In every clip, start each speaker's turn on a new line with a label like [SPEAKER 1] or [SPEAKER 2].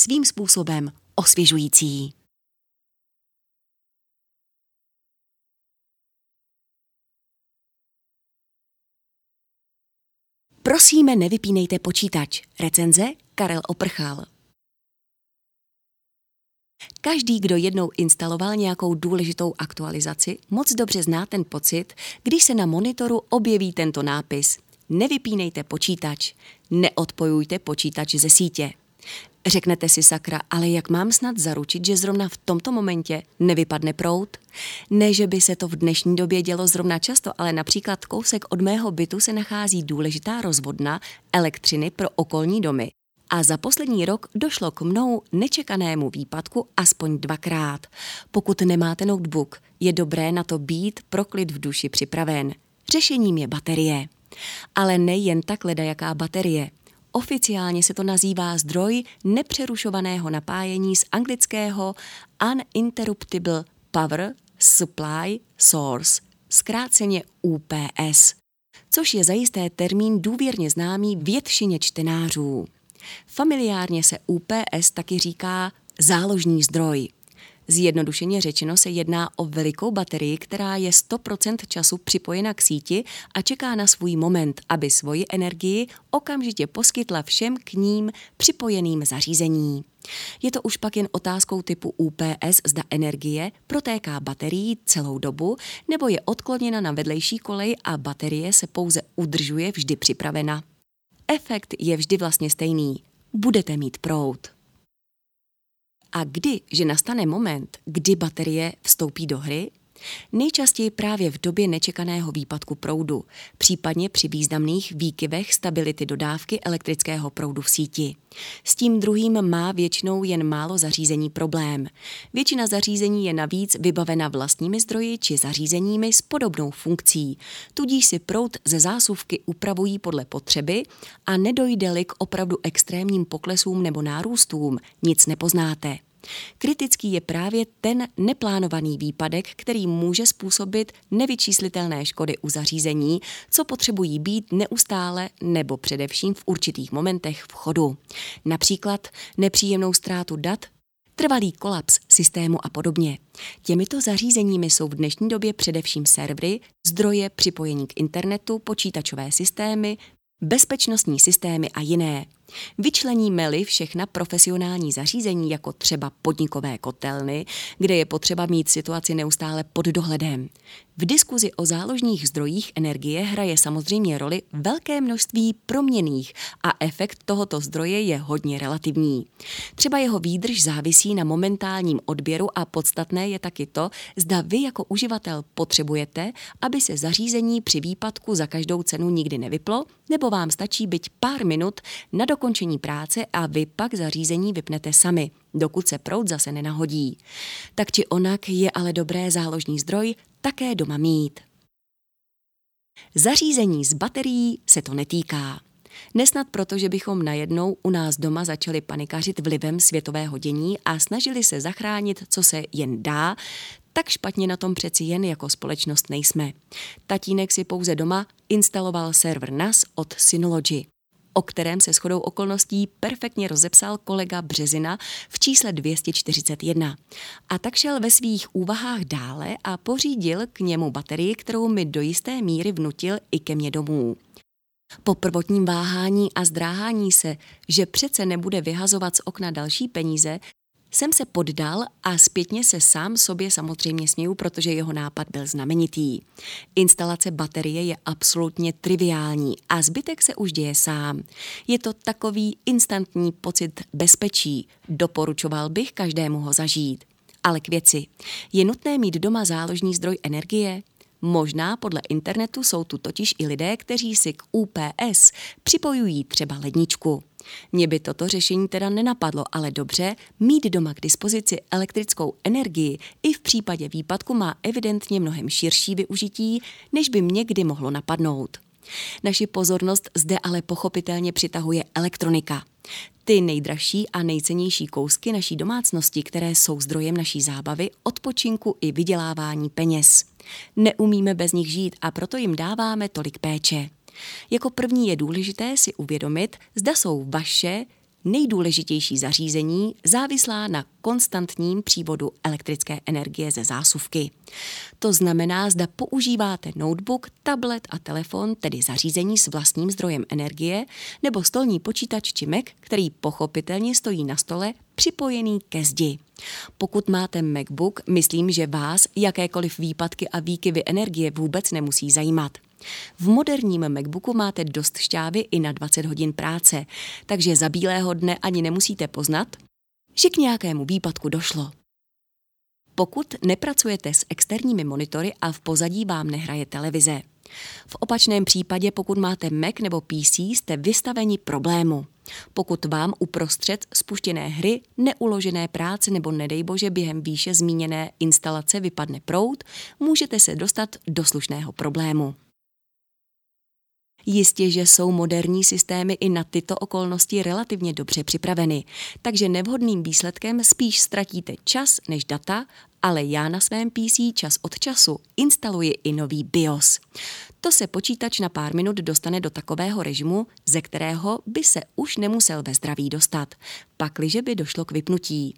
[SPEAKER 1] svým způsobem osvěžující. Prosíme, nevypínejte počítač. Recenze Karel Oprchal. Každý, kdo jednou instaloval nějakou důležitou aktualizaci, moc dobře zná ten pocit, když se na monitoru objeví tento nápis. Nevypínejte počítač, neodpojujte počítač ze sítě. Řeknete si sakra, ale jak mám snad zaručit, že zrovna v tomto momentě nevypadne prout? Ne, že by se to v dnešní době dělo zrovna často, ale například kousek od mého bytu se nachází důležitá rozvodna elektřiny pro okolní domy. A za poslední rok došlo k mnou nečekanému výpadku aspoň dvakrát. Pokud nemáte notebook, je dobré na to být pro klid v duši připraven. Řešením je baterie. Ale nejen tak jaká baterie. Oficiálně se to nazývá zdroj nepřerušovaného napájení z anglického Uninterruptible Power Supply Source, zkráceně UPS, což je zajisté termín důvěrně známý většině čtenářů. Familiárně se UPS taky říká záložní zdroj. Zjednodušeně řečeno se jedná o velikou baterii, která je 100% času připojena k síti a čeká na svůj moment, aby svoji energii okamžitě poskytla všem k ním připojeným zařízení. Je to už pak jen otázkou typu UPS, zda energie protéká baterií celou dobu nebo je odkloněna na vedlejší kolej a baterie se pouze udržuje vždy připravena. Efekt je vždy vlastně stejný. Budete mít proud. A kdy, že nastane moment, kdy baterie vstoupí do hry? Nejčastěji právě v době nečekaného výpadku proudu, případně při významných výkyvech stability dodávky elektrického proudu v síti. S tím druhým má většinou jen málo zařízení problém. Většina zařízení je navíc vybavena vlastními zdroji či zařízeními s podobnou funkcí, tudíž si proud ze zásuvky upravují podle potřeby a nedojde-li k opravdu extrémním poklesům nebo nárůstům, nic nepoznáte. Kritický je právě ten neplánovaný výpadek, který může způsobit nevyčíslitelné škody u zařízení, co potřebují být neustále nebo především v určitých momentech v chodu. Například nepříjemnou ztrátu dat, trvalý kolaps systému a podobně. Těmito zařízeními jsou v dnešní době především servery, zdroje připojení k internetu, počítačové systémy, bezpečnostní systémy a jiné. Vyčleníme-li všechna profesionální zařízení, jako třeba podnikové kotelny, kde je potřeba mít situaci neustále pod dohledem. V diskuzi o záložních zdrojích energie hraje samozřejmě roli velké množství proměných a efekt tohoto zdroje je hodně relativní. Třeba jeho výdrž závisí na momentálním odběru a podstatné je taky to, zda vy jako uživatel potřebujete, aby se zařízení při výpadku za každou cenu nikdy nevyplo, nebo vám stačí být pár minut na dokončení práce a vy pak zařízení vypnete sami, dokud se proud zase nenahodí. Tak či onak je ale dobré záložní zdroj také doma mít. Zařízení z baterií se to netýká. Nesnad proto, že bychom najednou u nás doma začali panikařit vlivem světového dění a snažili se zachránit, co se jen dá, tak špatně na tom přeci jen jako společnost nejsme. Tatínek si pouze doma instaloval server NAS od Synology o kterém se shodou okolností perfektně rozepsal kolega Březina v čísle 241. A tak šel ve svých úvahách dále a pořídil k němu baterii, kterou mi do jisté míry vnutil i ke mně domů. Po prvotním váhání a zdráhání se, že přece nebude vyhazovat z okna další peníze, jsem se poddal a zpětně se sám sobě samozřejmě směju, protože jeho nápad byl znamenitý. Instalace baterie je absolutně triviální a zbytek se už děje sám. Je to takový instantní pocit bezpečí. Doporučoval bych každému ho zažít. Ale k věci. Je nutné mít doma záložní zdroj energie? Možná podle internetu jsou tu totiž i lidé, kteří si k UPS připojují třeba ledničku. Mně by toto řešení teda nenapadlo, ale dobře, mít doma k dispozici elektrickou energii i v případě výpadku má evidentně mnohem širší využití, než by mě kdy mohlo napadnout. Naši pozornost zde ale pochopitelně přitahuje elektronika. Ty nejdražší a nejcennější kousky naší domácnosti, které jsou zdrojem naší zábavy, odpočinku i vydělávání peněz. Neumíme bez nich žít a proto jim dáváme tolik péče. Jako první je důležité si uvědomit, zda jsou vaše nejdůležitější zařízení závislá na konstantním přívodu elektrické energie ze zásuvky. To znamená, zda používáte notebook, tablet a telefon, tedy zařízení s vlastním zdrojem energie, nebo stolní počítač či Mac, který pochopitelně stojí na stole připojený ke zdi. Pokud máte MacBook, myslím, že vás jakékoliv výpadky a výkyvy energie vůbec nemusí zajímat. V moderním MacBooku máte dost šťávy i na 20 hodin práce, takže za bílého dne ani nemusíte poznat, že k nějakému výpadku došlo. Pokud nepracujete s externími monitory a v pozadí vám nehraje televize. V opačném případě, pokud máte Mac nebo PC, jste vystaveni problému. Pokud vám uprostřed spuštěné hry, neuložené práce nebo nedej bože během výše zmíněné instalace vypadne prout, můžete se dostat do slušného problému. Jistě, že jsou moderní systémy i na tyto okolnosti relativně dobře připraveny, takže nevhodným výsledkem spíš ztratíte čas než data, ale já na svém PC čas od času instaluji i nový BIOS. To se počítač na pár minut dostane do takového režimu, ze kterého by se už nemusel ve zdraví dostat, pakliže by došlo k vypnutí.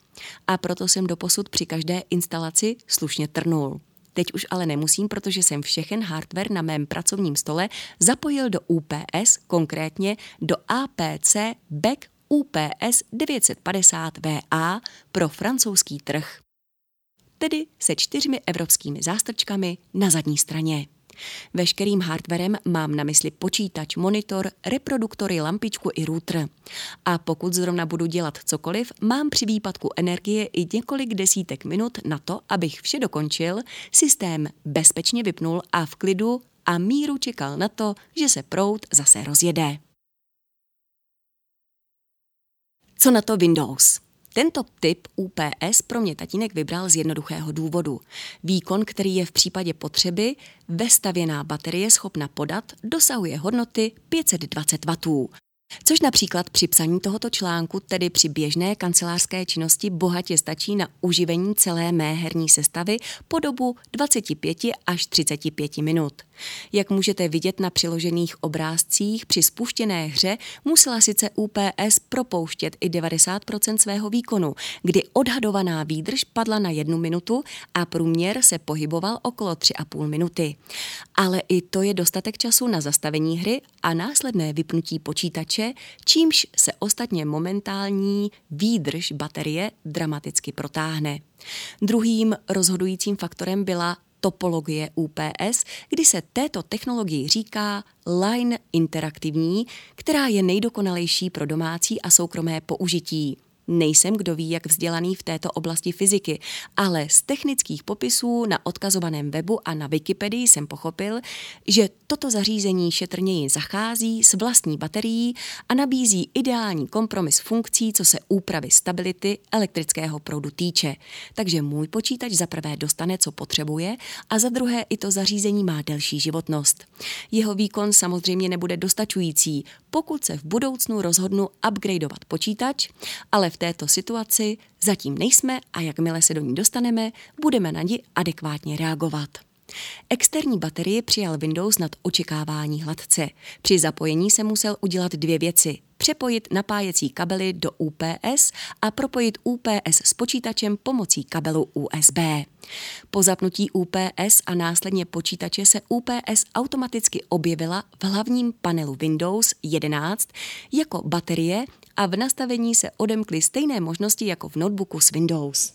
[SPEAKER 1] A proto jsem doposud při každé instalaci slušně trnul. Teď už ale nemusím, protože jsem všechen hardware na mém pracovním stole zapojil do UPS, konkrétně do APC Back UPS 950 VA pro francouzský trh. Tedy se čtyřmi evropskými zástrčkami na zadní straně. Veškerým hardwarem mám na mysli počítač, monitor, reproduktory, lampičku i router. A pokud zrovna budu dělat cokoliv, mám při výpadku energie i několik desítek minut na to, abych vše dokončil, systém bezpečně vypnul a v klidu a míru čekal na to, že se prout zase rozjede. Co na to Windows? Tento typ UPS pro mě tatínek vybral z jednoduchého důvodu. Výkon, který je v případě potřeby, vestavěná baterie schopna podat, dosahuje hodnoty 520 W. Což například při psaní tohoto článku, tedy při běžné kancelářské činnosti, bohatě stačí na uživení celé mé herní sestavy po dobu 25 až 35 minut. Jak můžete vidět na přiložených obrázcích, při spuštěné hře musela sice UPS propouštět i 90% svého výkonu, kdy odhadovaná výdrž padla na jednu minutu a průměr se pohyboval okolo 3,5 minuty. Ale i to je dostatek času na zastavení hry a následné vypnutí počítače, čímž se ostatně momentální výdrž baterie dramaticky protáhne. Druhým rozhodujícím faktorem byla topologie UPS, kdy se této technologii říká line interaktivní, která je nejdokonalejší pro domácí a soukromé použití. Nejsem kdo ví, jak vzdělaný v této oblasti fyziky, ale z technických popisů na odkazovaném webu a na Wikipedii jsem pochopil, že toto zařízení šetrněji zachází s vlastní baterií a nabízí ideální kompromis funkcí, co se úpravy stability elektrického proudu týče. Takže můj počítač za prvé dostane, co potřebuje, a za druhé i to zařízení má delší životnost. Jeho výkon samozřejmě nebude dostačující, pokud se v budoucnu rozhodnu upgradeovat počítač, ale v této situaci zatím nejsme a jakmile se do ní dostaneme, budeme na ní adekvátně reagovat. Externí baterie přijal Windows nad očekávání hladce. Při zapojení se musel udělat dvě věci. Přepojit napájecí kabely do UPS a propojit UPS s počítačem pomocí kabelu USB. Po zapnutí UPS a následně počítače se UPS automaticky objevila v hlavním panelu Windows 11 jako baterie a v nastavení se odemkly stejné možnosti jako v notebooku s Windows.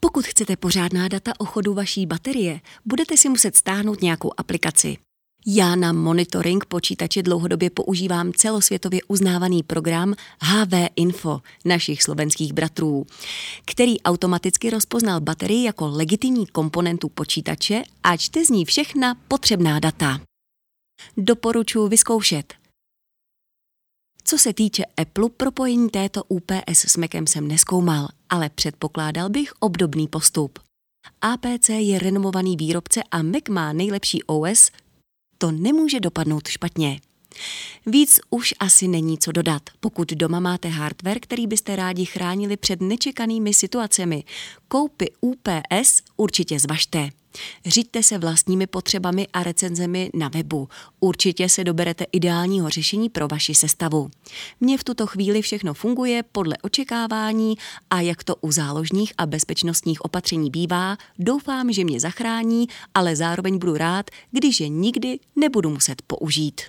[SPEAKER 1] Pokud chcete pořádná data o chodu vaší baterie, budete si muset stáhnout nějakou aplikaci. Já na monitoring počítače dlouhodobě používám celosvětově uznávaný program HV Info našich slovenských bratrů, který automaticky rozpoznal baterii jako legitimní komponentu počítače a čte z ní všechna potřebná data. Doporučuji vyzkoušet. Co se týče Apple, propojení této UPS s Macem jsem neskoumal, ale předpokládal bych obdobný postup. APC je renomovaný výrobce a Mac má nejlepší OS, to nemůže dopadnout špatně. Víc už asi není co dodat, pokud doma máte hardware, který byste rádi chránili před nečekanými situacemi. Koupy UPS určitě zvažte. Řiďte se vlastními potřebami a recenzemi na webu. Určitě se doberete ideálního řešení pro vaši sestavu. Mně v tuto chvíli všechno funguje podle očekávání a jak to u záložních a bezpečnostních opatření bývá, doufám, že mě zachrání, ale zároveň budu rád, když je nikdy nebudu muset použít.